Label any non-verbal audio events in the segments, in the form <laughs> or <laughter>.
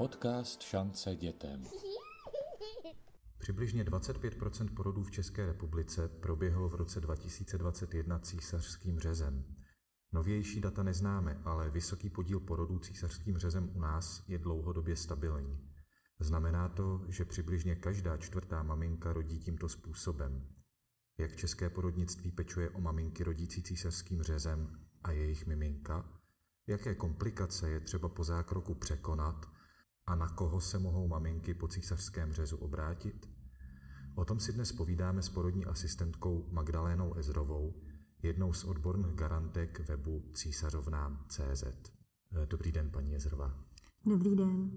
Podcast Šance dětem. Přibližně 25% porodů v České republice proběhlo v roce 2021 císařským řezem. Novější data neznáme, ale vysoký podíl porodů císařským řezem u nás je dlouhodobě stabilní. Znamená to, že přibližně každá čtvrtá maminka rodí tímto způsobem. Jak české porodnictví pečuje o maminky rodící císařským řezem a jejich miminka? Jaké komplikace je třeba po zákroku překonat a na koho se mohou maminky po císařském řezu obrátit? O tom si dnes povídáme s porodní asistentkou Magdalénou Ezrovou, jednou z odborných garantek webu císařovnám.cz. Dobrý den, paní Ezrová. Dobrý den.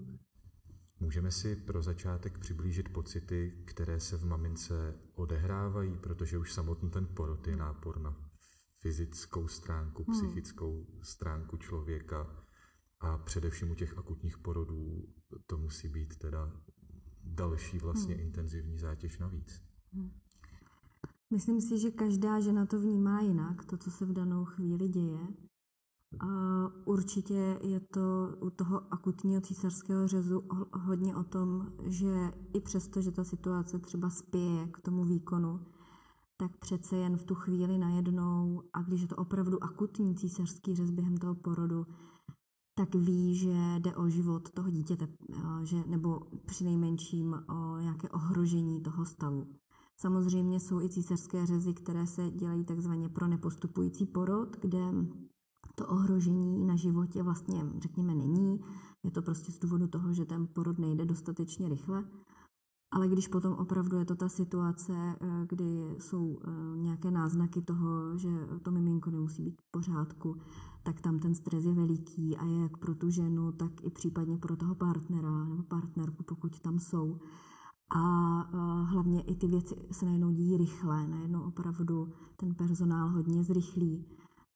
Můžeme si pro začátek přiblížit pocity, které se v mamince odehrávají, protože už samotný ten porod je nápor na fyzickou stránku, Hmm. psychickou stránku člověka a především u těch akutních porodů to musí být teda další vlastně Hmm. intenzivní zátěž navíc. Myslím si, že každá žena to vnímá jinak, to, co se v danou chvíli děje. A určitě je to u toho akutního císařského řezu ho- hodně o tom, že i přesto, že ta situace třeba spěje k tomu výkonu, tak přece jen v tu chvíli najednou, a když je to opravdu akutní císařský řez během toho porodu, tak ví, že jde o život toho dítěte, a že, nebo přinejmenším o nějaké ohrožení toho stavu. Samozřejmě jsou i císařské řezy, které se dělají takzvaně pro nepostupující porod, kde to ohrožení na životě vlastně, řekněme, není. Je to prostě z důvodu toho, že ten porod nejde dostatečně rychle. Ale když potom opravdu je to ta situace, eh, kdy jsou eh, nějaké náznaky toho, že to miminko nemusí být v pořádku, tak tam ten stres je veliký a je jak pro tu ženu, tak i případně pro toho partnera nebo partnerku, pokud tam jsou. A eh, hlavně i ty věci se najednou dějí rychle, najednou opravdu ten personál hodně zrychlí.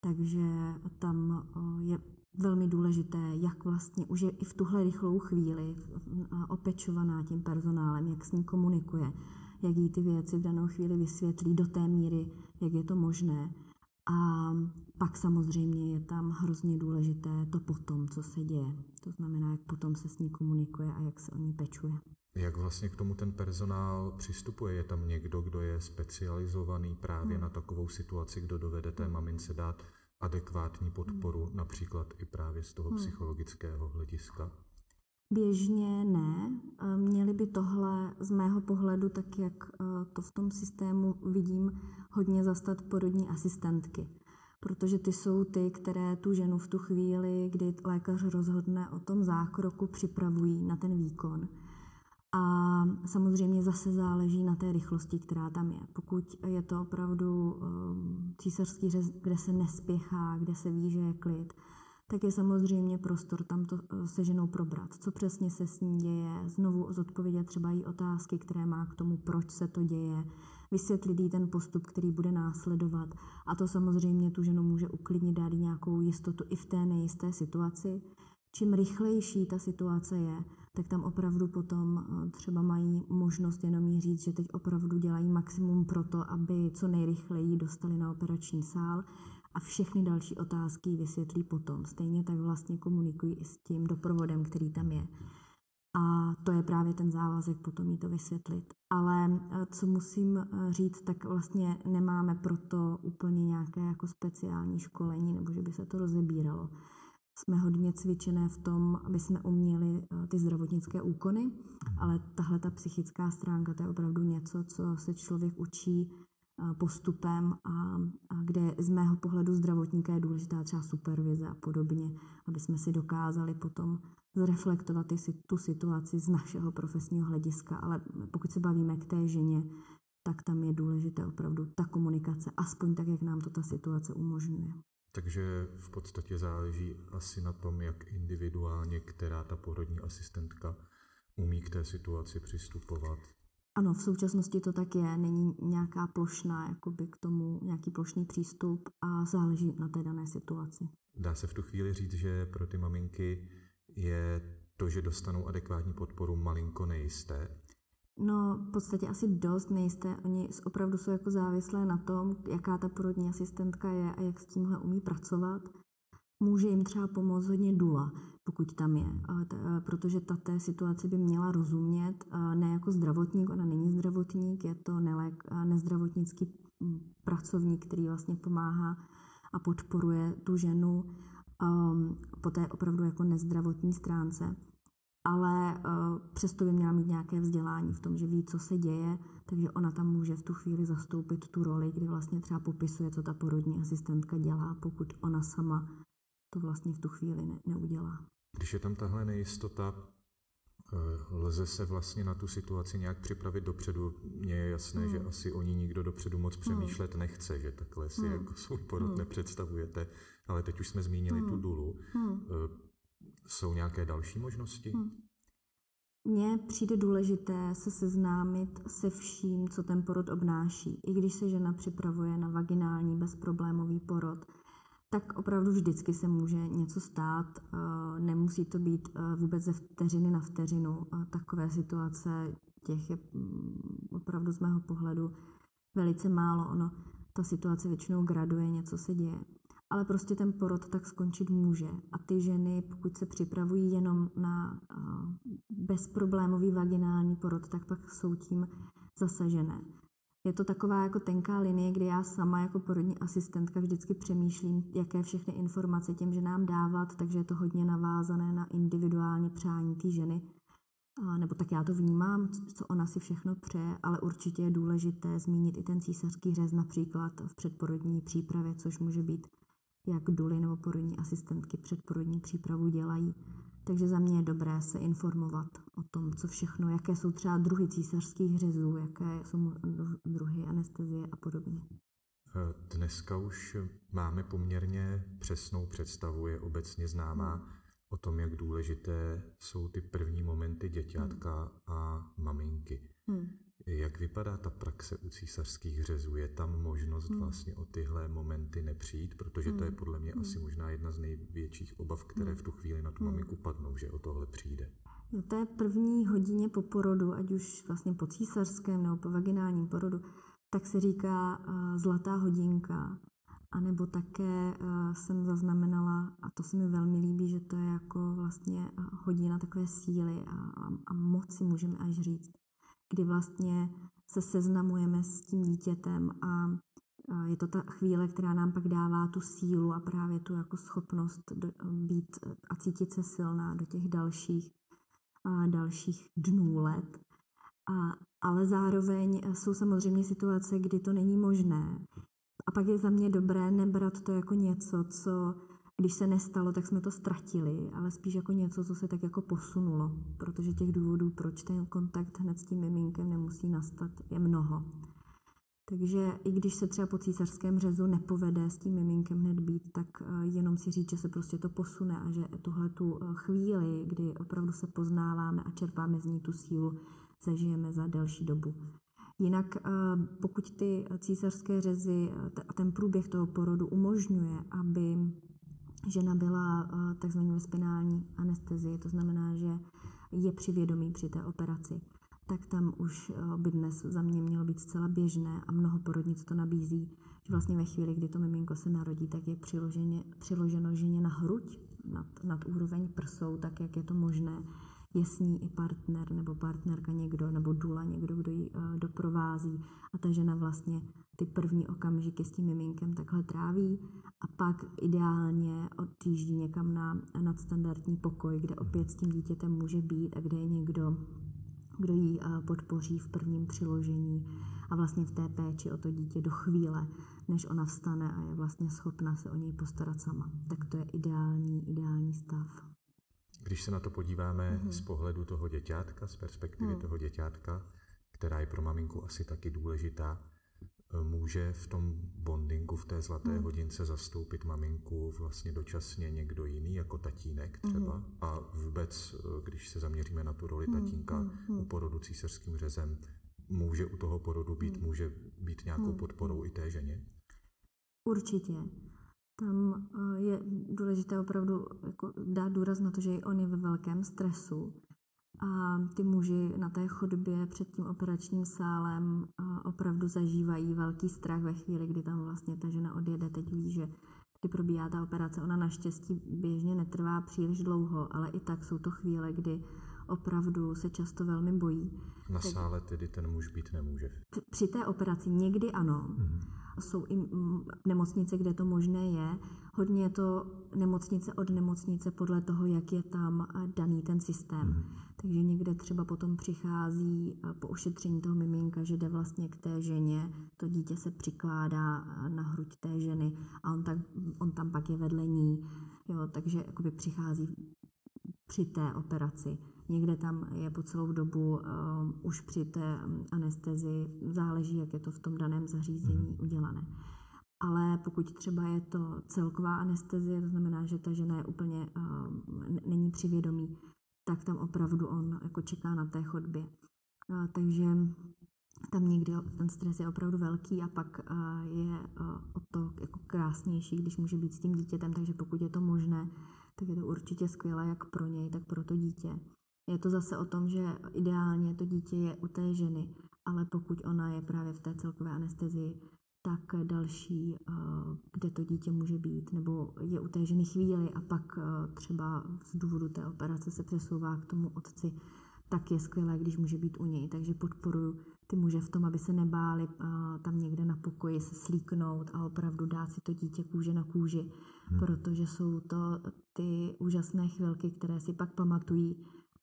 Takže tam je velmi důležité, jak vlastně už je i v tuhle rychlou chvíli opečovaná tím personálem, jak s ní komunikuje, jak jí ty věci v danou chvíli vysvětlí do té míry, jak je to možné. A pak samozřejmě je tam hrozně důležité to potom, co se děje. To znamená, jak potom se s ní komunikuje a jak se o ní pečuje. Jak vlastně k tomu ten personál přistupuje? Je tam někdo, kdo je specializovaný právě Hmm. na takovou situaci, kdo dovede té mamince dát adekvátní podporu, například i právě z toho Hmm. psychologického hlediska? Běžně ne. Eh, Měli by tohle z mého pohledu, tak jak eh, to v tom systému vidím, hodně zastat porodní asistentky. Protože ty jsou ty, které tu ženu v tu chvíli, kdy lékař rozhodne o tom zákroku, připravují na ten výkon. A samozřejmě zase záleží na té rychlosti, která tam je. Pokud je to opravdu um, císařský řez, kde se nespěchá, kde se ví, že je klid, tak je samozřejmě prostor tam to eh, se ženou probrat. Co přesně se s ní děje, znovu zodpovědět třeba jí otázky, které má k tomu, proč se to děje, vysvětlit jí ten postup, který bude následovat. A to samozřejmě tu ženu může uklidnit, dát nějakou jistotu i v té nejisté situaci. Čím rychlejší ta situace je, tak tam opravdu potom eh, třeba mají možnost jenom jí říct, že teď opravdu dělají maximum pro to, aby co nejrychleji dostali na operační sál a všechny další otázky vysvětlí potom. Stejně tak vlastně komunikují i s tím doprovodem, který tam je. A to je právě ten závazek potom jí to vysvětlit. Ale eh, co musím eh, říct, tak vlastně nemáme proto úplně nějaké jako speciální školení, nebo že by se to rozebíralo. Jsme hodně cvičené v tom, aby jsme uměli eh, ty zdravotnické úkony, ale tahle ta psychická stránka, to je opravdu něco, co se člověk učí eh, postupem a, a kde z mého pohledu zdravotníka je důležitá třeba supervize a podobně, aby jsme si dokázali potom zreflektovat si- tu situaci z našeho profesního hlediska, ale pokud se bavíme k té ženě, tak tam je důležité opravdu ta komunikace, aspoň tak, jak nám to ta situace umožňuje. Takže v podstatě záleží asi na tom, jak individuálně, která ta porodní asistentka umí k té situaci přistupovat. Ano, v současnosti to tak je, není nějaká plošná, jakoby k tomu nějaký plošný přístup a záleží na té dané situaci. Dá se v tu chvíli říct, že pro ty maminky je to, že dostanou adekvátní podporu, malinko nejisté. No, v podstatě asi dost nejisté. Oni opravdu jsou jako závislé na tom, jaká ta porodní asistentka je a jak s tímhle umí pracovat. Může jim třeba pomoct hodně dula, pokud tam je, protože ta té situaci by měla rozumět, ne jako zdravotník, ona není zdravotník, je to nelék, nezdravotnický pracovník, který vlastně pomáhá a podporuje tu ženu um, po té opravdu jako nezdravotní stránce. Ale uh, přesto by měla mít nějaké vzdělání v tom, že ví, co se děje, takže ona tam může v tu chvíli zastoupit tu roli, kdy vlastně třeba popisuje, co ta porodní asistentka dělá, pokud ona sama to vlastně v tu chvíli ne, neudělá. Když je tam tahle nejistota, eh, lze se vlastně na tu situaci nějak připravit dopředu. Mně je jasné, hmm. že asi o ní nikdo dopředu moc přemýšlet hmm. nechce, že takhle si hmm. jako svůj porod hmm. nepředstavujete, ale teď už jsme zmínili hmm. tu dulu. Hmm. Eh, jsou nějaké další možnosti? Hmm. Mně přijde důležité se seznámit se vším, co ten porod obnáší. I když se žena připravuje na vaginální bezproblémový porod, tak opravdu vždycky se může něco stát. Eh, nemusí to být eh, vůbec ze vteřiny na vteřinu. Takové situace těch je mm, opravdu z mého pohledu velice málo. Ono, ta situace většinou graduje, něco se děje. Ale prostě ten porod tak skončit může. A ty ženy, pokud se připravují jenom na bezproblémový vaginální porod, tak pak jsou tím zasažené. Je to taková jako tenká linie, kdy já sama jako porodní asistentka vždycky přemýšlím, jaké všechny informace těm ženám dávat, takže je to hodně navázané na individuálně přání té ženy. Nebo tak já to vnímám, co ona si všechno přeje, ale určitě je důležité zmínit i ten císařský řez například v předporodní přípravě, což může být jak duly nebo porodní asistentky předporodní přípravu dělají. Takže za mě je dobré se informovat o tom, co všechno, jaké jsou třeba druhy císařských řezů, jaké jsou druhy anestezie a podobně. Dneska už máme poměrně přesnou představu, je obecně známá o tom, jak důležité jsou ty první momenty děťátka hmm. a maminky. Hmm. Jak vypadá ta praxe u císařských řezů? Je tam možnost hmm. vlastně o tyhle momenty nepřijít? Protože to je hmm. podle mě hmm. asi možná jedna z největších obav, které hmm. v tu chvíli na tu hmm. maminku padnou, že o tohle přijde. Do té první hodině po porodu, ať už vlastně po císařském nebo po vaginálním porodu, tak se říká uh, zlatá hodinka. A nebo také uh, jsem zaznamenala, a to se mi velmi líbí, že to je jako vlastně uh, hodina takové síly a, a, a moci, můžeme až říct kdy vlastně se seznamujeme s tím dítětem a je to ta chvíle, která nám pak dává tu sílu a právě tu jako schopnost být a cítit se silná do těch dalších, a dalších dnů, let. A, ale zároveň jsou samozřejmě situace, kdy to není možné. A pak je za mě dobré nebrat to jako něco, co když se nestalo, tak jsme to ztratili, ale spíš jako něco, co se tak jako posunulo, protože těch důvodů, proč ten kontakt hned s tím miminkem nemusí nastat, je mnoho. Takže i když se třeba po císařském řezu nepovede s tím miminkem hned být, tak eh, jenom si říct, že se prostě to posune a že tuhle tu eh, chvíli, kdy opravdu se poznáváme a čerpáme z ní tu sílu, zažijeme za delší dobu. Jinak eh, pokud ty císařské řezy a ten průběh toho porodu umožňuje, aby žena byla eh, takzvaně ve spinální anestezii, to znamená, že je při vědomí při té operaci, tak tam už eh, by dnes za mě mělo být zcela běžné a mnoho porodnic to nabízí, že vlastně ve chvíli, kdy to miminko se narodí, tak je přiloženo ženě na hruď, nad, nad úroveň prsou, tak jak je to možné. Je s ní i partner nebo partnerka někdo, nebo dula někdo, kdo ji uh, doprovází a ta žena vlastně ty první okamžiky s tím miminkem takhle tráví a pak ideálně odjíždí někam na nadstandardní pokoj, kde opět s tím dítětem může být a kde je někdo, kdo ji eh, podpoří v prvním přiložení a vlastně v té péči o to dítě do chvíle, než ona vstane a je vlastně schopna se o něj postarat sama. Tak to je ideální, ideální stav. Když se na to podíváme mm-hmm. z pohledu toho děťátka, z perspektivy mm. toho děťátka, která je pro maminku asi taky důležitá, může v tom bondingu, v té zlaté hmm. hodince zastoupit maminku vlastně dočasně někdo jiný, jako tatínek třeba. Hmm. A vůbec, když se zaměříme na tu roli hmm. tatínka hmm. u porodu císařským řezem, může u toho porodu být, hmm. může být nějakou hmm. podporou i té ženě? Určitě. Tam eh, je důležité opravdu jako dát důraz na to, že on je ve velkém stresu a ty muži na té chodbě před tím operačním sálem opravdu zažívají velký strach ve chvíli, kdy tam vlastně ta žena odjede. Teď ví, že kdy probíhá ta operace. Ona naštěstí běžně netrvá příliš dlouho, ale i tak jsou to chvíle, kdy opravdu se často velmi bojí. Na sále tedy ten muž být nemůže. Při té operaci někdy ano. Mm-hmm. Jsou i nemocnice, kde to možné je. Hodně je to nemocnice od nemocnice podle toho, jak je tam daný ten systém. Mm-hmm. Takže někde třeba potom přichází po ošetření toho miminka, že jde vlastně k té ženě, to dítě se přikládá na hruď té ženy a on, tak, on tam pak je vedle ní. Jo, takže jakoby přichází při té operaci. Někde tam je po celou dobu uh, už při té anestezi, záleží, jak je to v tom daném zařízení mm. udělané. Ale pokud třeba je to celková anestezie, to znamená, že ta žena je úplně, uh, není při vědomí, tak tam opravdu on jako čeká na té chodbě. Uh, takže tam někdy ten stres je opravdu velký a pak uh, je uh, o to jako krásnější, když může být s tím dítětem, takže pokud je to možné, tak je to určitě skvělé jak pro něj, tak pro to dítě. Je to zase o tom, že ideálně to dítě je u té ženy, ale pokud ona je právě v té celkové anestezii, tak další, eh, kde to dítě může být, nebo je u té ženy chvíli a pak eh, třeba z důvodu té operace se přesouvá k tomu otci, tak je skvělé, když může být u něj. Takže podporuji ty muže v tom, aby se nebáli eh, tam někde na pokoji se slíknout a opravdu dát si to dítě kůže na kůži, hmm. protože jsou to ty úžasné chvilky, které si pak pamatují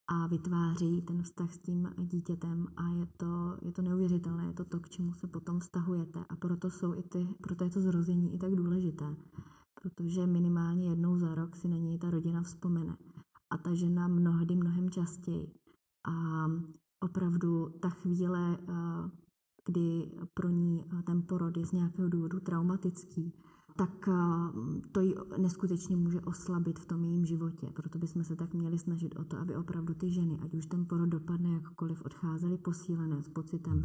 a vytváří ten vztah s tím dítětem a je to, je to neuvěřitelné, je to to, k čemu se potom vztahujete a proto jsou i ty, proto je to zrození i tak důležité, protože minimálně jednou za rok si na něj ta rodina vzpomene a ta žena mnohdy mnohem častěji. A opravdu ta chvíle, eh, kdy pro ní ten porod je z nějakého důvodu traumatický, tak eh, to ji neskutečně může oslabit v tom jejím životě. Proto bychom se tak měli snažit o to, aby opravdu ty ženy, ať už ten porod dopadne jakkoliv, odcházely posílené s pocitem,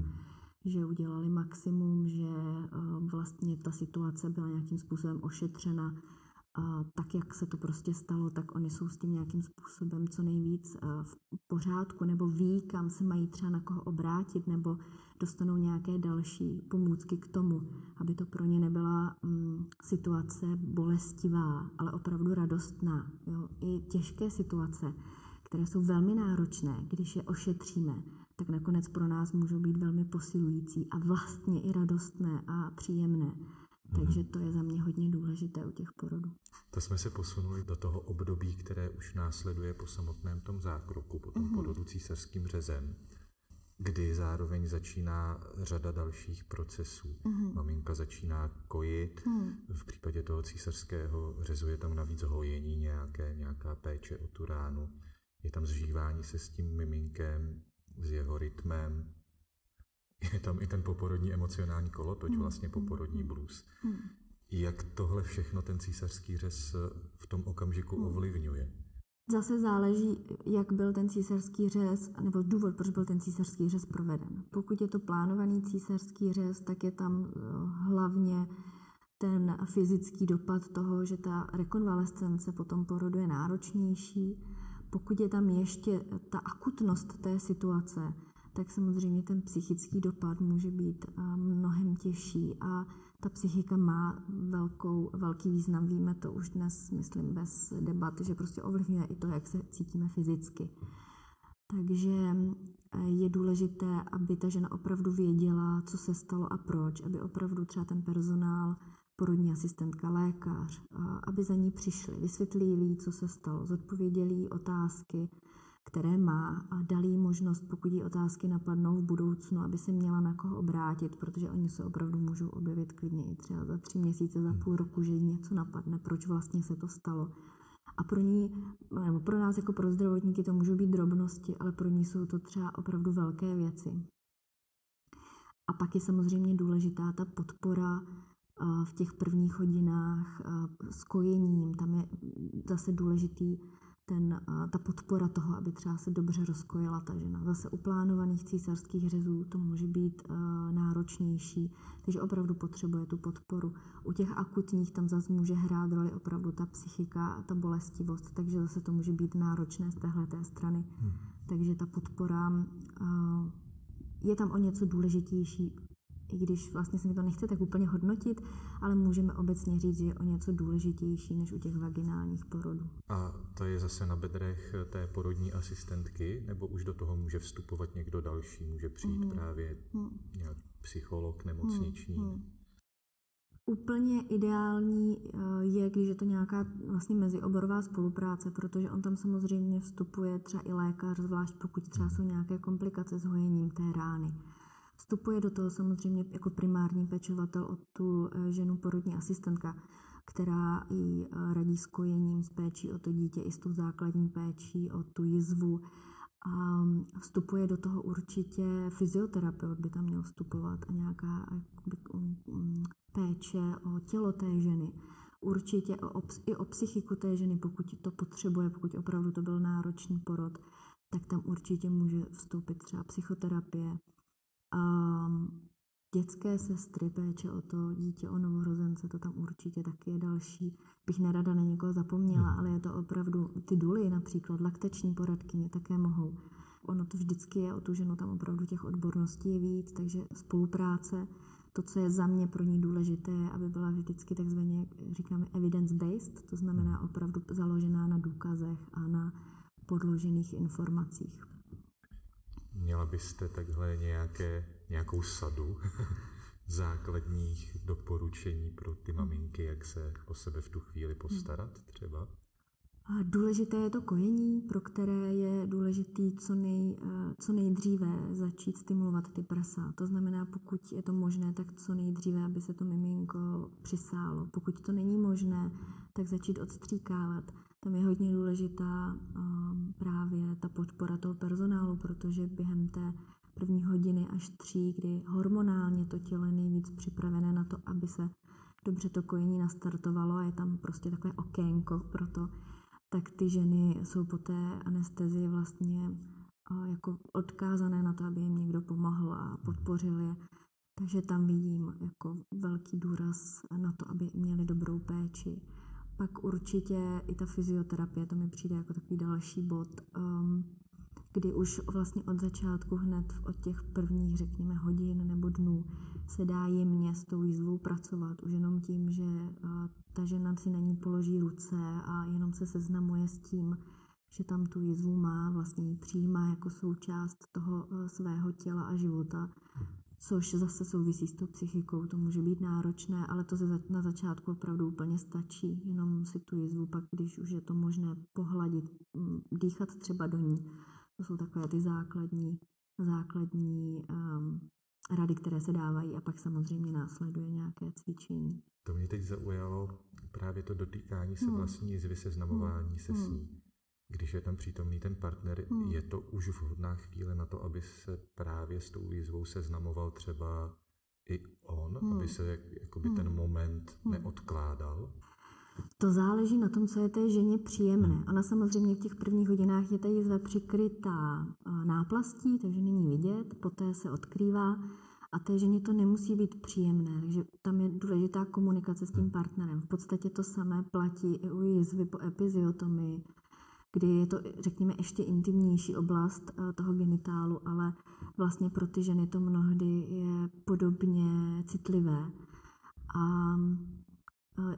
že udělali maximum, že eh, vlastně ta situace byla nějakým způsobem ošetřena a tak, jak se to prostě stalo, tak oni jsou s tím nějakým způsobem co nejvíc eh, v pořádku, nebo ví, kam se mají třeba na koho obrátit, nebo dostanou nějaké další pomůcky k tomu, aby to pro ně nebyla um, situace bolestivá, ale opravdu radostná. Jo? I těžké situace, které jsou velmi náročné, když je ošetříme, tak nakonec pro nás můžou být velmi posilující a vlastně i radostné a příjemné. Takže to je za mě hodně důležité u těch porodů. To jsme se posunuli do toho období, které už následuje po samotném tom zákroku, po tom mm-hmm. porodu císařským řezem, kdy zároveň začíná řada dalších procesů. Mm-hmm. Maminka začíná kojit, mm. v případě toho císařského řezu je tam navíc hojení nějaké, nějaká péče o tu ránu, je tam zžívání se s tím miminkem, s jeho rytmem, je tam i ten poporodní emocionální kolotoč, hmm. vlastně poporodní blues. Hmm. Jak tohle všechno ten císařský řez v tom okamžiku hmm. ovlivňuje? Zase záleží, jak byl ten císařský řez, nebo důvod, proč byl ten císařský řez proveden. Pokud je to plánovaný císařský řez, tak je tam eh, hlavně ten fyzický dopad toho, že ta rekonvalescence potom porodu je náročnější. Pokud je tam ještě ta akutnost té situace, tak samozřejmě ten psychický dopad může být eh, mnohem těžší a ta psychika má velkou, velký význam. Víme to už dnes, myslím, bez debat, že prostě ovlivňuje i to, jak se cítíme fyzicky. Takže eh, je důležité, aby ta žena opravdu věděla, co se stalo a proč, aby opravdu třeba ten personál, porodní asistentka, lékař, aby za ní přišli, vysvětlili jí, co se stalo, zodpověděli jí otázky, které má a dali jí možnost, pokud jí otázky napadnou v budoucnu, aby se měla na koho obrátit, protože oni se opravdu můžou objevit klidně i třeba za tři měsíce, za půl roku, že jí něco napadne, proč vlastně se to stalo. A pro ní, nebo pro nás jako pro zdravotníky to můžou být drobnosti, ale pro ní jsou to třeba opravdu velké věci. A pak je samozřejmě důležitá ta podpora v těch prvních hodinách s kojením. Tam je zase důležitý ten, ta podpora toho, aby třeba se dobře rozkojila ta žena. Zase u plánovaných císařských řezů to může být uh, náročnější, takže opravdu potřebuje tu podporu. U těch akutních tam zase může hrát roli opravdu ta psychika a ta bolestivost, takže zase to může být náročné z téhle té strany. Hmm. Takže ta podpora uh, je tam o něco důležitější i když vlastně se mi to nechce tak úplně hodnotit, ale můžeme obecně říct, že je o něco důležitější než u těch vaginálních porodů. A to je zase na bedrech té porodní asistentky, nebo už do toho může vstupovat někdo další? Může přijít mm. právě mm. nějak psycholog nemocniční? Mm. Úplně ideální eh, je, když je to nějaká vlastně mezioborová spolupráce, protože on tam samozřejmě vstupuje třeba i lékař, zvlášť pokud třeba jsou nějaké komplikace s hojením té rány. Vstupuje do toho samozřejmě jako primární pečovatel od tu eh, ženu porodní asistentka, která i eh, radí s kojením, s péčí o to dítě, i s tou základní péčí o tu jizvu. A vstupuje do toho určitě fyzioterapeut by tam měl vstupovat a nějaká jakoby, um, um, péče o tělo té ženy. Určitě o, i o psychiku té ženy, pokud to potřebuje, pokud opravdu to byl náročný porod, tak tam určitě může vstoupit třeba psychoterapie. Um, dětské sestry, péče o to dítě, o novorozence, to tam určitě taky je další. Bych nerada na někoho zapomněla, hmm. ale je to opravdu, ty duly například, laktační poradkyně také mohou. Ono to vždycky je o tu ženu, tam opravdu těch odborností je víc, takže spolupráce, to, co je za mě pro ní důležité, aby byla vždycky takzvaně, říkáme, evidence-based, to znamená hmm. opravdu založená na důkazech a na podložených informacích. Měla byste takhle nějaké, nějakou sadu <laughs> základních doporučení pro ty maminky, jak se o sebe v tu chvíli postarat třeba? Důležité je to kojení, pro které je důležitý co, nej, eh, co nejdříve začít stimulovat ty prsa. To znamená, pokud je to možné, tak co nejdříve, aby se to miminko přisálo. Pokud to není možné, tak začít odstříkávat. Tam je hodně důležitá um, právě ta podpora toho personálu, protože během té první hodiny až tří, kdy hormonálně to tělo je nejvíc připravené na to, aby se dobře to kojení nastartovalo a je tam prostě takové okénko pro to, tak ty ženy jsou po té anestezii vlastně jako odkázané na to, aby jim někdo pomohl a podpořil je. Takže tam vidím jako velký důraz na to, aby měli dobrou péči. Pak určitě i ta fyzioterapie, to mi přijde jako takový další bod, um, kdy už vlastně od začátku hned od těch prvních, řekněme, hodin nebo dnů se dá jemně s tou jízvou pracovat. Už jenom tím, že ta žena si na ní položí ruce a jenom se seznamuje s tím, že tam tu jizvu má, vlastně ji přijímá jako součást toho e, svého těla a života, což zase souvisí s tou psychikou. To může být náročné, ale to na začátku opravdu úplně stačí. Jenom si tu jizvu pak, když už je to možné pohladit, dýchat třeba do ní. To jsou takové ty základní, základní um, rady, které se dávají a pak samozřejmě následuje nějaké cvičení. To mě teď zaujalo právě to dotýkání se hmm. vlastní jizvy, seznamování hmm. se s hmm. ní. Když je tam přítomný ten partner, hmm. je to už vhodná chvíle na to, aby se právě s tou jizvou seznamoval třeba i on, hmm. aby se jak, jakoby hmm. ten moment hmm. neodkládal? To záleží na tom, co je té ženě příjemné. Hmm. Ona samozřejmě v těch prvních hodinách je ta jizva přikrytá eh, náplastí, takže není vidět, poté se odkrývá a té ženě to nemusí být příjemné, takže tam je důležitá komunikace s tím hmm. partnerem. V podstatě to samé platí i u jizvy po epiziotomii, kdy je to, řekněme, ještě intimnější oblast eh, toho genitálu, ale vlastně pro ty ženy to mnohdy je podobně citlivé. A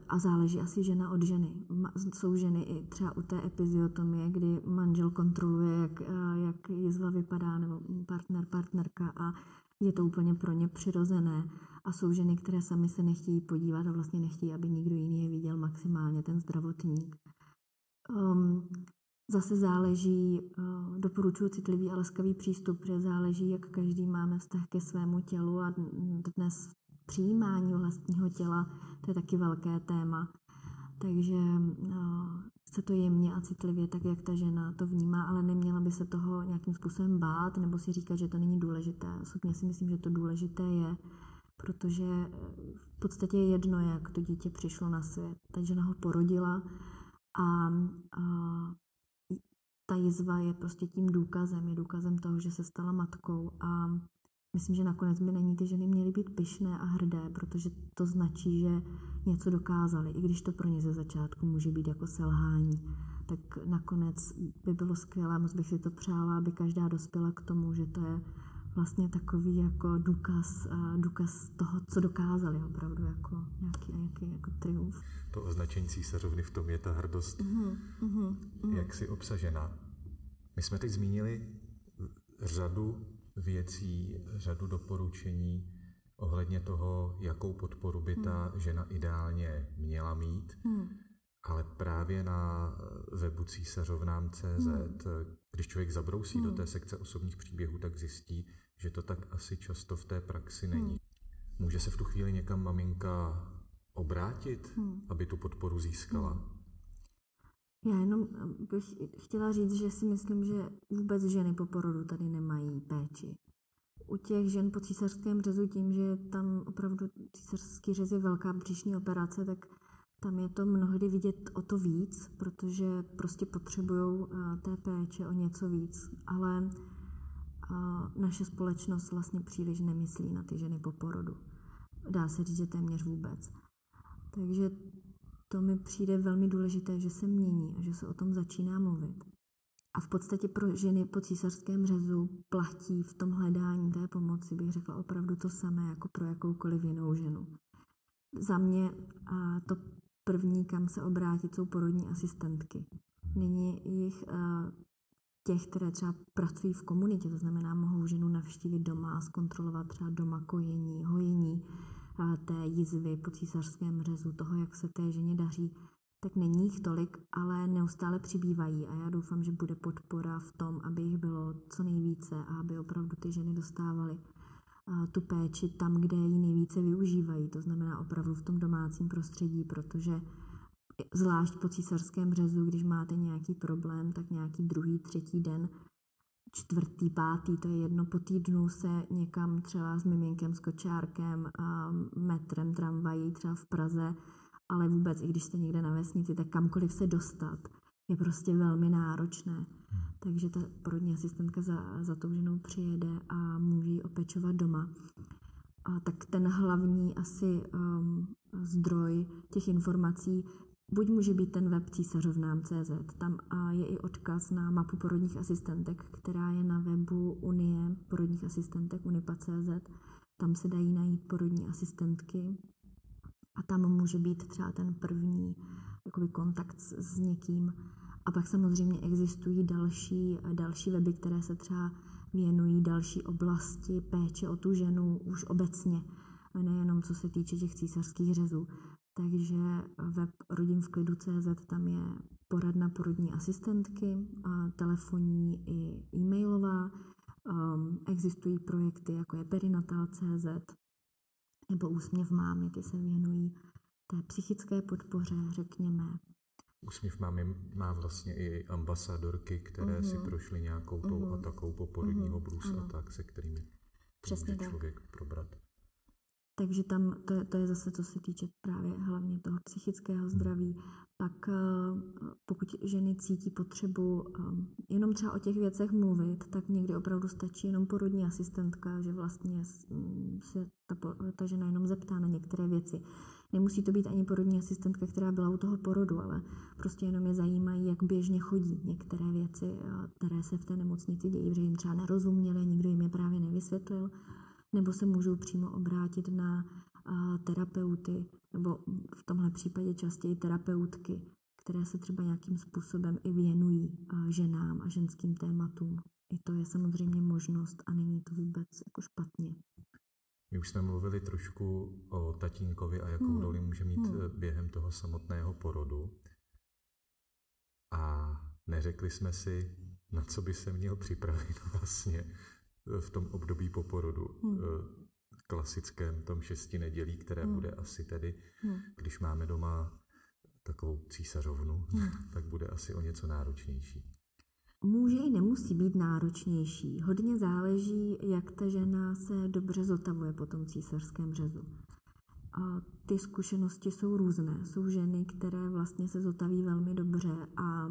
a záleží asi žena od ženy. Jsou ženy i třeba u té epiziotomie, kdy manžel kontroluje, jak, jak jizva vypadá, nebo partner, partnerka a je to úplně pro ně přirozené. A jsou ženy, které sami se nechtějí podívat a vlastně nechtějí, aby někdo jiný je viděl maximálně, ten zdravotník. Um, zase záleží, uh, doporučuji citlivý a laskavý přístup, protože záleží, jak každý máme vztah ke svému tělu a dnes přijímání vlastního těla, to je taky velké téma. Takže se eh, to jemně a citlivě, tak jak ta žena to vnímá, ale neměla by se toho nějakým způsobem bát nebo si říkat, že to není důležité. Osobně si myslím, že to důležité je, protože eh, v podstatě je jedno, jak to dítě přišlo na svět. Ta žena ho porodila a, a ta jizva je prostě tím důkazem, je důkazem toho, že se stala matkou a Myslím, že nakonec by na ní ty ženy měly být pyšné a hrdé, protože to značí, že něco dokázali, i když to pro ně ze začátku může být jako selhání. Tak nakonec by bylo skvělé, moc bych si to přála, aby každá dospěla k tomu, že to je vlastně takový jako důkaz, a důkaz toho, co dokázali opravdu jako nějaký, nějaký jako triumf. To označení císařovny v tom je ta hrdost, Mm, mm, mm. jak si obsažena. My jsme teď zmínili řadu věcí, řadu doporučení ohledně toho, jakou podporu by ta žena ideálně měla mít, Mm. ale právě na webu císařovnám.cz, když člověk zabrousí do té sekce osobních příběhů, tak zjistí, že to tak asi často v té praxi není. Může se v tu chvíli někam maminka obrátit, aby tu podporu získala? Já jenom eh, bych chtěla říct, že si myslím, že vůbec ženy po porodu tady nemají péči. U těch žen po císařském řezu tím, že tam opravdu císařský řez je velká břišní operace, tak tam je to mnohdy vidět o to víc, protože prostě potřebují té péče o něco víc. Ale naše společnost vlastně příliš nemyslí na ty ženy po porodu. Dá se říct, že téměř vůbec. Takže to mi přijde velmi důležité, že se mění a že se o tom začíná mluvit. A v podstatě pro ženy po císařském řezu platí v tom hledání té pomoci, bych řekla opravdu to samé jako pro jakoukoliv jinou ženu. Za mě a to první, kam se obrátit, jsou porodní asistentky. Nyní jich těch, které třeba pracují v komunitě, to znamená, mohou ženu navštívit doma a zkontrolovat třeba doma kojení, hojení a, té jizvy po císařském řezu, toho, jak se té ženě daří, tak není jich tolik, ale neustále přibývají a já doufám, že bude podpora v tom, aby jich bylo co nejvíce a aby opravdu ty ženy dostávaly a, tu péči tam, kde ji nejvíce využívají, to znamená opravdu v tom domácím prostředí, protože zvlášť po císařském řezu, když máte nějaký problém, tak nějaký druhý, třetí den, čtvrtý, pátý, to je jedno po týdnu se někam třeba s miminkem, s kočárkem, a metrem, tramvají třeba v Praze, ale vůbec, i když jste někde na vesnici, tak kamkoliv se dostat je prostě velmi náročné. Takže ta porodní asistentka za, za tou ženou přijede a může ji opečovat doma. A tak ten hlavní asi um, zdroj těch informací buď může být ten web císařovnám.cz, tam je i odkaz na mapu porodních asistentek, která je na webu Unie porodních asistentek unipa.cz. Tam se dají najít porodní asistentky a tam může být třeba ten první jakoby kontakt s, s někým. A pak samozřejmě existují další, další weby, které se třeba věnují další oblasti péče o tu ženu už obecně, nejenom co se týče těch císařských řezů. Takže web Rodin v klidu CZ, tam je poradna porodní asistentky, a telefonní i e-mailová. Um, existují projekty, jako je perinatal.cz nebo Úsměv mámy, ty se věnují té psychické podpoře, řekněme. Úsměv mámy má vlastně i ambasadorky, které Mhm. si prošly nějakou tou Mhm. atakou po porodního Mhm. brusu a Ano. tak, se kterými Přesně může tak. člověk probrat. Takže tam to je, to je zase, co se týče právě hlavně toho psychického zdraví. Pak eh, pokud ženy cítí potřebu eh, jenom třeba o těch věcech mluvit, tak někdy opravdu stačí jenom porodní asistentka, že vlastně mm, se ta, ta žena jenom zeptá na některé věci. Nemusí to být ani porodní asistentka, která byla u toho porodu, ale prostě jenom je zajímají, jak běžně chodí některé věci, eh, které se v té nemocnici dějí, protože jim třeba nerozuměli, nikdo jim je právě nevysvětlil nebo se můžou přímo obrátit na a, terapeuty, nebo v tomhle případě častěji terapeutky, které se třeba nějakým způsobem i věnují a, ženám a ženským tématům. I to je samozřejmě možnost a není to vůbec jako špatně. My už jsme mluvili trošku o tatínkovi a jakou Hmm. roli může mít Hmm. eh, během toho samotného porodu. A neřekli jsme si, na co by se měl připravit <laughs> vlastně v tom období po porodu. Hmm. eh, klasickém tom šesti nedělí, které Hmm. bude asi tedy, Hmm. když máme doma takovou císařovnu, Hmm. <laughs> tak bude asi o něco náročnější. Může i nemusí být náročnější. Hodně záleží, jak ta žena se dobře zotavuje po tom císařském řezu. A ty zkušenosti jsou různé. Jsou ženy, které vlastně se zotaví velmi dobře a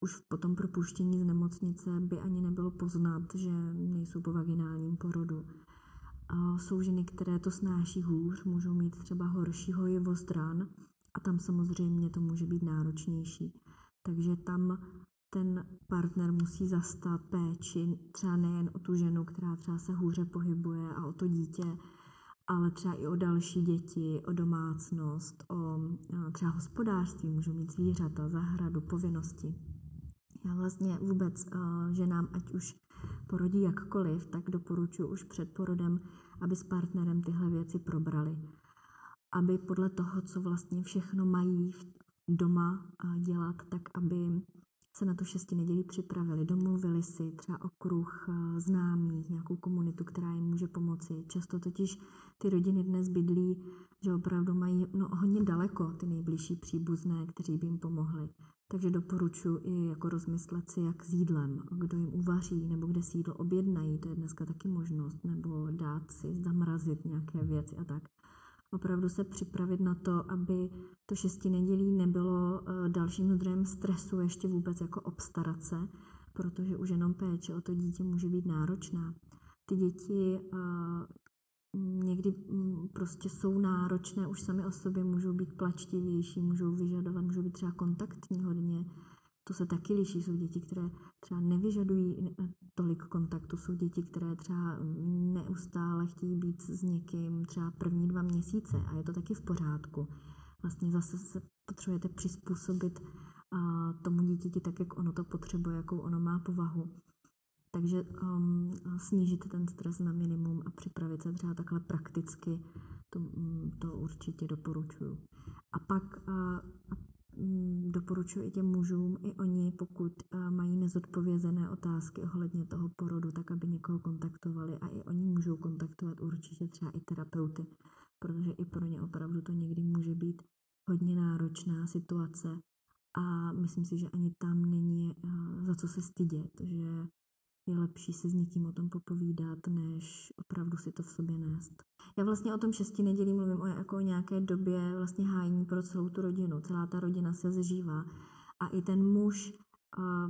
už po tom propuštění z nemocnice by ani nebylo poznat, že nejsou po vaginálním porodu. Jsou ženy, které to snáší hůř, můžou mít třeba horší hojivost ran a tam samozřejmě to může být náročnější. Takže tam ten partner musí zastat péči třeba nejen o tu ženu, která třeba se hůře pohybuje a o to dítě, ale třeba i o další děti, o domácnost, o třeba hospodářství, můžou mít zvířata, zahradu, povinnosti. Já vlastně vůbec ženám, ať už porodí jakkoliv, tak doporučuji už před porodem, aby s partnerem tyhle věci probrali. Aby podle toho, co vlastně všechno mají doma dělat, tak aby se na to šesti nedělí připravili, domluvili si třeba o kruh eh, známých, nějakou komunitu, která jim může pomoci. Často totiž ty rodiny dnes bydlí, že opravdu mají no, hodně daleko ty nejbližší příbuzné, kteří by jim pomohli. Takže doporučuji i jako rozmyslet si, jak s jídlem, kdo jim uvaří, nebo kde si jídlo objednají, to je dneska taky možnost, nebo dát si zamrazit nějaké věci a tak opravdu se připravit na to, aby to šesti nedělí nebylo eh, dalším zdrojem stresu, ještě vůbec jako obstarat se, protože už jenom péče o to dítě může být náročná. Ty děti eh, někdy mm, prostě jsou náročné, už sami o sobě můžou být plačtivější, můžou vyžadovat, můžou být třeba kontaktní hodně, to se taky liší. Jsou děti, které třeba nevyžadují tolik kontaktu, jsou děti, které třeba neustále chtějí být s někým třeba první dva měsíce a je to taky v pořádku. Vlastně zase se potřebujete přizpůsobit tomu dítěti tak, jak ono to potřebuje, jakou ono má povahu. Takže um, snížit ten stres na minimum a připravit se třeba takhle prakticky, to, to určitě doporučuju. A pak uh, Mm, doporučuji i těm mužům, i oni, pokud eh, mají nezodpovězené otázky ohledně toho porodu, tak aby někoho kontaktovali a i oni můžou kontaktovat určitě třeba i terapeuty, protože i pro ně opravdu to někdy může být hodně náročná situace a myslím si, že ani tam není eh, za co se stydět, že je lepší se s někým o tom popovídat, než opravdu si to v sobě nést. Já vlastně o tom šesti nedělí mluvím o, jako o nějaké době vlastně hájení pro celou tu rodinu. Celá ta rodina se zžívá a i ten muž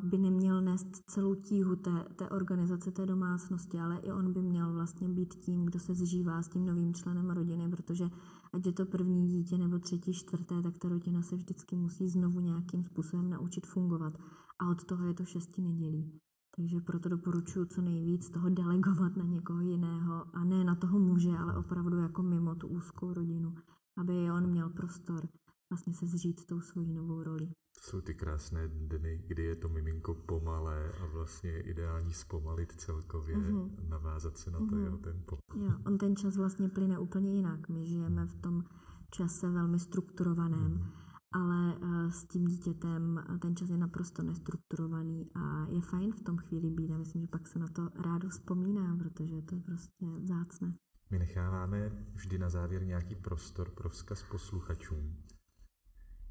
by neměl nést celou tíhu té, té organizace, té domácnosti, ale i on by měl vlastně být tím, kdo se zžívá s tím novým členem rodiny, protože ať je to první dítě nebo třetí, čtvrté, tak ta rodina se vždycky musí znovu nějakým způsobem naučit fungovat. A od toho je to šesti nedělí. Takže proto doporučuji co nejvíc toho delegovat na někoho jiného a ne na toho muže, ale opravdu jako mimo tu úzkou rodinu, aby on měl prostor vlastně se zžít s tou svojí novou roli. To jsou ty krásné dny, kdy je to miminko pomalé a vlastně je ideální zpomalit celkově, mm-hmm. navázat se na to mm-hmm. jeho tempo. Jo, on ten čas vlastně plyne úplně jinak. My žijeme v tom čase velmi strukturovaném. Mm-hmm ale eh, s tím dítětem eh, ten čas je naprosto nestrukturovaný a je fajn v tom chvíli být a myslím, že pak se na to rádo vzpomíná, protože to je prostě vzácné. My necháváme vždy na závěr nějaký prostor pro vzkaz posluchačům.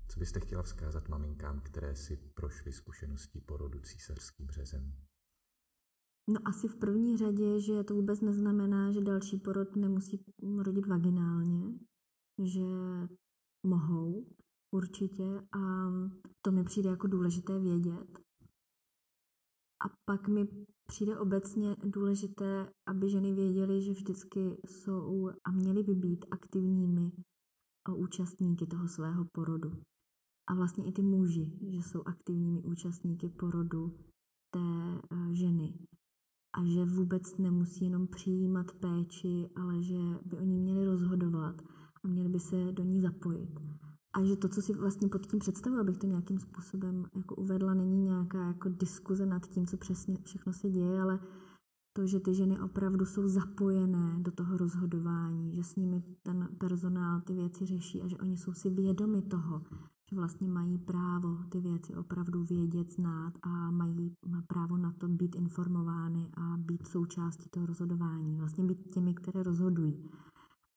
Co byste chtěla vzkázat maminkám, které si prošly zkušeností porodu císařským řezem? No asi v první řadě, že to vůbec neznamená, že další porod nemusí rodit vaginálně, že mohou, Určitě a to mi přijde jako důležité vědět. A pak mi přijde obecně důležité, aby ženy věděly, že vždycky jsou a měly by být aktivními účastníky toho svého porodu. A vlastně i ty muži, že jsou aktivními účastníky porodu té eh, ženy. A že vůbec nemusí jenom přijímat péči, ale že by oni měli rozhodovat a měli by se do ní zapojit. A že to, co si vlastně pod tím představuji, abych to nějakým způsobem jako uvedla, není nějaká jako diskuze nad tím, co přesně všechno se děje, ale to, že ty ženy opravdu jsou zapojené do toho rozhodování, že s nimi ten personál ty věci řeší a že oni jsou si vědomi toho, že vlastně mají právo ty věci opravdu vědět, znát a mají právo na to být informovány a být součástí toho rozhodování, vlastně být těmi, které rozhodují.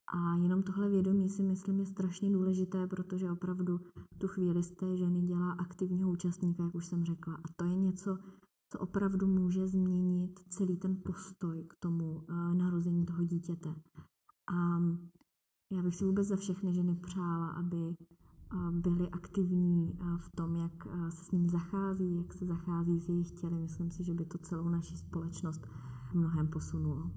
A jenom tohle vědomí si myslím je strašně důležité, protože opravdu tu chvíli z té ženy dělá aktivního účastníka, jak už jsem řekla. A to je něco, co opravdu může změnit celý ten postoj k tomu uh, narození toho dítěte. A já bych si vůbec za všechny ženy přála, aby uh, byly aktivní uh, v tom, jak se s ním zachází, jak se zachází s jejich těly. Myslím si, že by to celou naši společnost mnohem posunulo.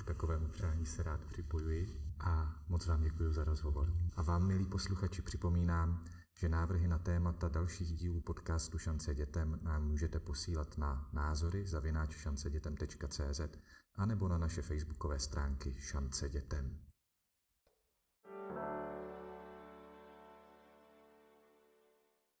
K takovému přání se rád připojuji a moc vám děkuji za rozhovor. A vám, milí posluchači, připomínám, že návrhy na témata dalších dílů podcastu Šance dětem nám můžete posílat na názory zavináč a nebo na naše facebookové stránky Šance dětem.